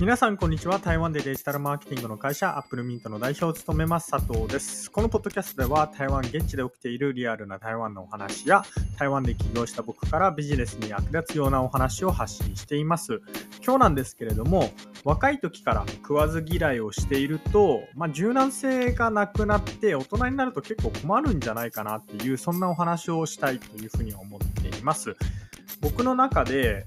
皆さんこんにちは。台湾でデジタルマーケティングの会社アップルミントの代表を務めます佐藤です。このポッドキャストでは台湾現地で起きているリアルな台湾のお話や台湾で起業した僕からビジネスに役立つようなお話を発信しています。今日なんですけれども若い時から食わず嫌いをしていると、まあ、柔軟性がなくなって大人になると結構困るんじゃないかなっていうそんなお話をしたいというふうに思っています。僕の中で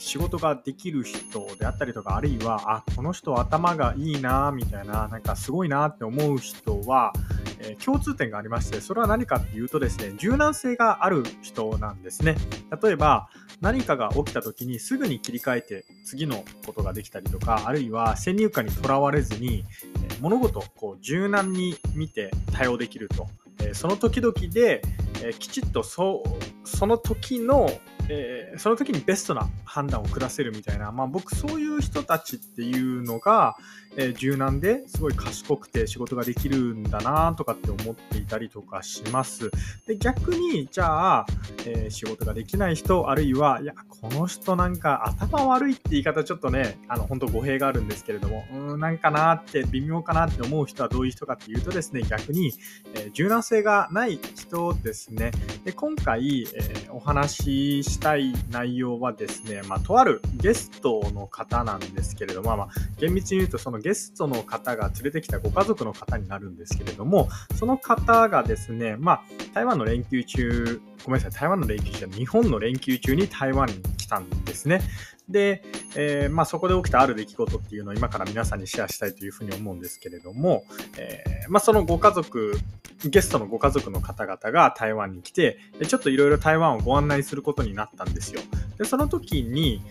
仕事ができる人であったりとか、あるいは、あ、この人頭がいいな、みたいな、なんかすごいなって思う人は、えー、共通点がありまして、それは何かっていうとですね、柔軟性がある人なんですね。例えば、何かが起きた時にすぐに切り替えて次のことができたりとか、あるいは先入観にとらわれずに、えー、物事をこう柔軟に見て対応できると。えー、その時々で、えきちっとそその時のえー、その時にベストな判断を下せるみたいな、まあ、僕そういう人たちっていうのが、えー、柔軟ですごい賢くて仕事ができるんだなとかって思っていたりとかします。で逆にじゃあ、えー、仕事ができない人あるいはいやこの人なんか頭悪いって言い方ちょっとねあの本当語弊があるんですけれどもうんなんかなって微妙かなって思う人はどういう人かっていうとですね逆に、えー、柔軟性がない人ですね。で今回、えお話ししたい内容はですね、まあ、とあるゲストの方なんですけれども、まあ、厳密に言うとそのゲストの方が連れてきたご家族の方になるんですけれども、その方がですね、まあ、台湾の連休中、ごめんなさい、台湾の連休中、日本の連休中に台湾に来たんですね。で、えー、まあ、そこで起きたある出来事っていうのを今から皆さんにシェアしたいというふうに思うんですけれども、えー、まあ、そのご家族、ゲストのご家族の方々が台湾に来て、ちょっといろいろ台湾をご案内することになったんですよ。で、その時に、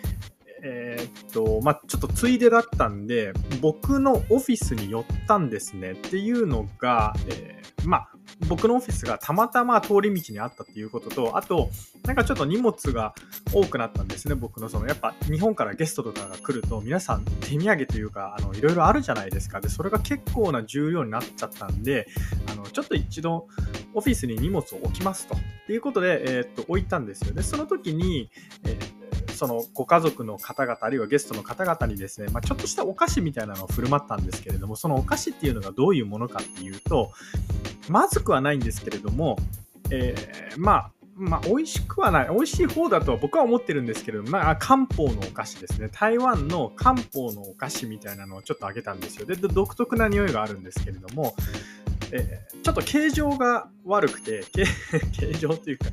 えー、っと、まあ、ちょっとついでだったんで、僕のオフィスに寄ったんですねっていうのが、えー、まあ、僕のオフィスがたまたま通り道にあったっていうことと、あと、なんかちょっと荷物が多くなったんですね、僕のその、やっぱ日本からゲストとかが来ると、皆さん手土産というか、あの、いろいろあるじゃないですか。で、それが結構な重量になっちゃったんで、あの、ちょっと一度、オフィスに荷物を置きますと。っていうことで、えー、っと、置いたんですよ。で、その時に、えーそのご家族の方々、あるいはゲストの方々にですね、まあ、ちょっとしたお菓子みたいなのを振る舞ったんですけれども、そのお菓子っていうのがどういうものかっていうと、まずくはないんですけれども、えー、まあ、まあ、美味しくはない。美味しい方だとは僕は思ってるんですけれども、まあ、漢方のお菓子ですね。台湾の漢方のお菓子みたいなのをちょっとあげたんですよ。で、独特な匂いがあるんですけれども、えー、ちょっと形状が悪くて、形状というか、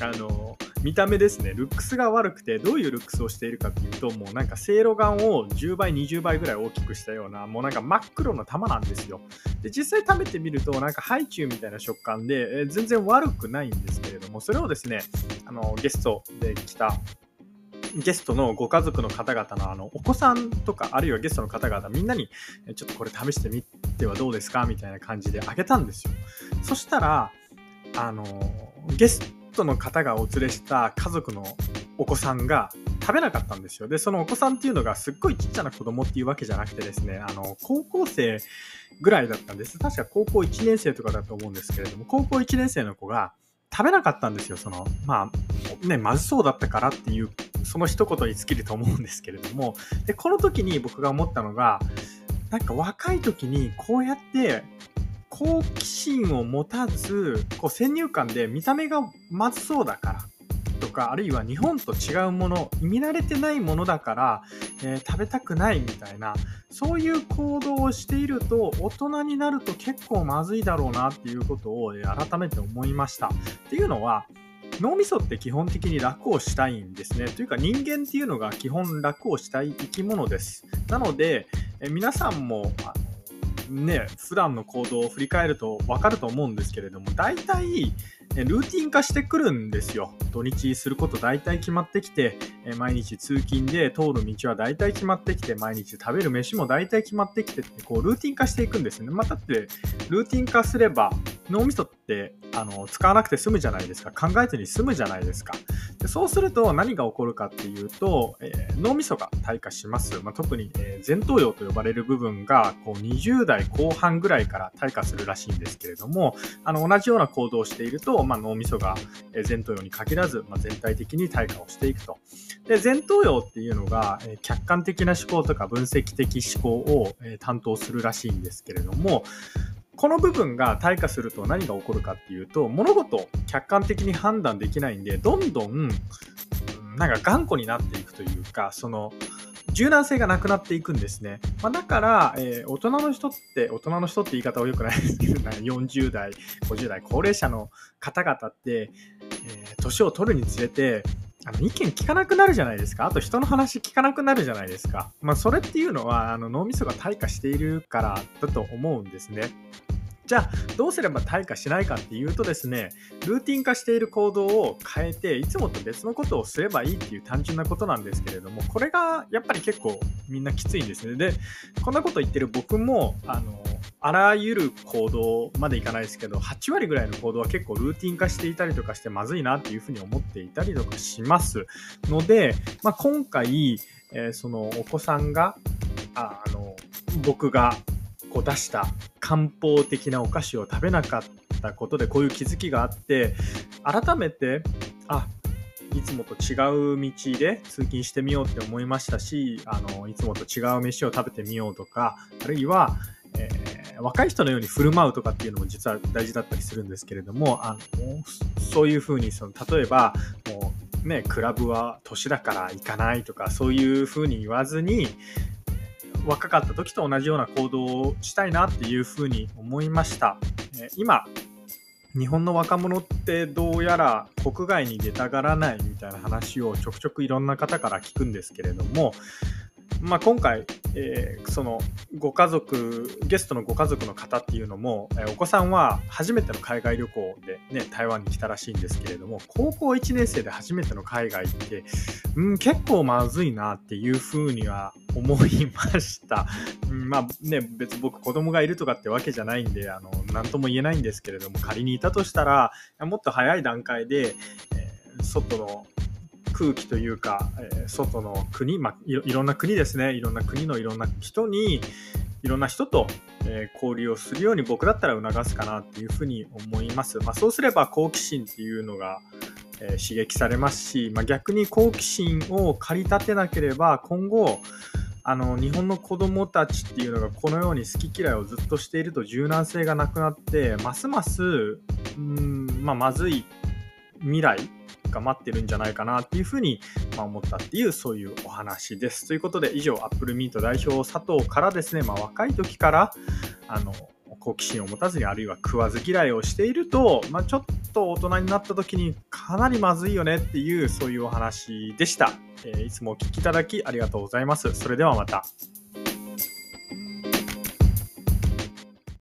あの、見た目ですね、ルックスが悪くて、どういうルックスをしているかっていうと、もうなんか、せいろがんを10倍、20倍ぐらい大きくしたような、もうなんか真っ黒な玉なんですよ。で、実際食べてみると、なんかハイチュウみたいな食感で、えー、全然悪くないんですけれども、それをですね、あの、ゲストで来たゲストのご家族の方々のあのお子さんとかあるいはゲストの方々みんなにちょっとこれ試してみてはどうですか？みたいな感じであげたんですよ。そしたらあのゲストの方がお連れした家族のお子さんが食べなかったんですよ。で、そのお子さんっていうのがすっごいちっちゃな子供っていうわけじゃなくてですね、あの、高校生ぐらいだったんです。確か高校1年生とかだと思うんですけれども、高校1年生の子が食べなかったんですよ。その、まあ、ね、まずそうだったからっていうその一言に尽きると思うんですけれども、で、この時に僕が思ったのが、なんか若い時にこうやって好奇心を持たず、こう先入観で見た目がまずそうだからとか、あるいは日本と違うもの、見慣れてないものだから、えー、食べたくないみたいな、そういう行動をしていると、大人になると結構まずいだろうなっていうことを改めて思いました。っていうのは、脳みそって基本的に楽をしたいんですね。というか人間っていうのが基本楽をしたい生き物です。なので、え皆さんも、ね、普段の行動を振り返ると分かると思うんですけれども、大体、ルーティン化してくるんですよ。土日すること大体決まってきて、毎日通勤で通る道は大体決まってきて、毎日食べる飯も大体決まってきてって、こうルーティン化していくんですね。まあ、だって、ルーティン化すれば脳みそってあの使わなくて済むじゃないですか。考えずに済むじゃないですか。でそうすると何が起こるかっていうと、えー、脳みそが退化します。まあ、特に、えー、前頭葉と呼ばれる部分がこう20代後半ぐらいから退化するらしいんですけれども、あの同じような行動をしていると、まあ、脳みそが前頭葉に限らず、まあ、全体的に退化をしていくと。で、前頭葉っていうのが、客観的な思考とか分析的思考をえ担当するらしいんですけれども、この部分が退化すると何が起こるかっていうと、物事を客観的に判断できないんで、どんどん、なんか頑固になっていくというか、その、柔軟性がなくなっていくんですね。まあ、だから、えー、大人の人って、大人の人って言い方は良くないですけど、40代、50代、高齢者の方々って、えー、年を取るにつれて、あの意見聞かなくなるじゃないですか。あと人の話聞かなくなるじゃないですか。まあそれっていうのはあの脳みそが退化しているからだと思うんですね。じゃあどうすれば退化しないかっていうとですねルーティン化している行動を変えていつもと別のことをすればいいっていう単純なことなんですけれどもこれがやっぱり結構みんなきついんですねでこんなこと言ってる僕もあのあらゆる行動までいかないですけど8割ぐらいの行動は結構ルーティン化していたりとかしてまずいなっていうふうに思っていたりとかします。ので、まあ、今回、えー、そのお子さんがああの僕がこう出した漢方的なお菓子を食べなかったことでこういう気づきがあって改めてあいつもと違う道で通勤してみようって思いましたしあのいつもと違う飯を食べてみようとかあるいは、若い人のように振る舞うとかっていうのも実は大事だったりするんですけれどもあのそういうふうにその例えばもうねクラブは年だから行かないとかそういうふうに言わずに若かった時と同じような行動をしたいなっていうふうに思いました。今日本の若者ってどうやら国外に出たがらないみたいな話をちょくちょくいろんな方から聞くんですけれども、まあ、今回、えー、そのご家族ゲストのご家族の方っていうのも、えー、お子さんは初めての海外旅行で、ね、台湾に来たらしいんですけれども高校1年生で初めての海外って、うん、結構まずいなっていうふうには思いました。うん、まあね別僕子供がいるとかってわけじゃないんであの何とも言えないんですけれども仮にいたとしたらもっと早い段階で、えー、外の空気というか、えー、外の国、まあい、いろんな国ですね、いろんな国のいろんな人に、いろんな人と、えー、交流をするように僕だったら促すかなっていうふうに思います。まあ、そうすれば好奇心っていうのが、えー、刺激されますし、まあ、逆に好奇心を駆り立てなければ今後、あの日本の子どもたちっていうのがこのように好き嫌いをずっとしていると柔軟性がなくなってますますうん、まあ、まずい未来が待ってるんじゃないかなっていうふうに、ま思ったっていうそういうお話です。ということで以上アップルミート代表佐藤からですね、まあ、若い時からあの好奇心を持たずにあるいは食わず嫌いをしていると、まあ、ちょっと大人になった時にかなりまずいよねっていうそういうお話でした。えー、いつもお聴きいただきありがとうございます。それではまた。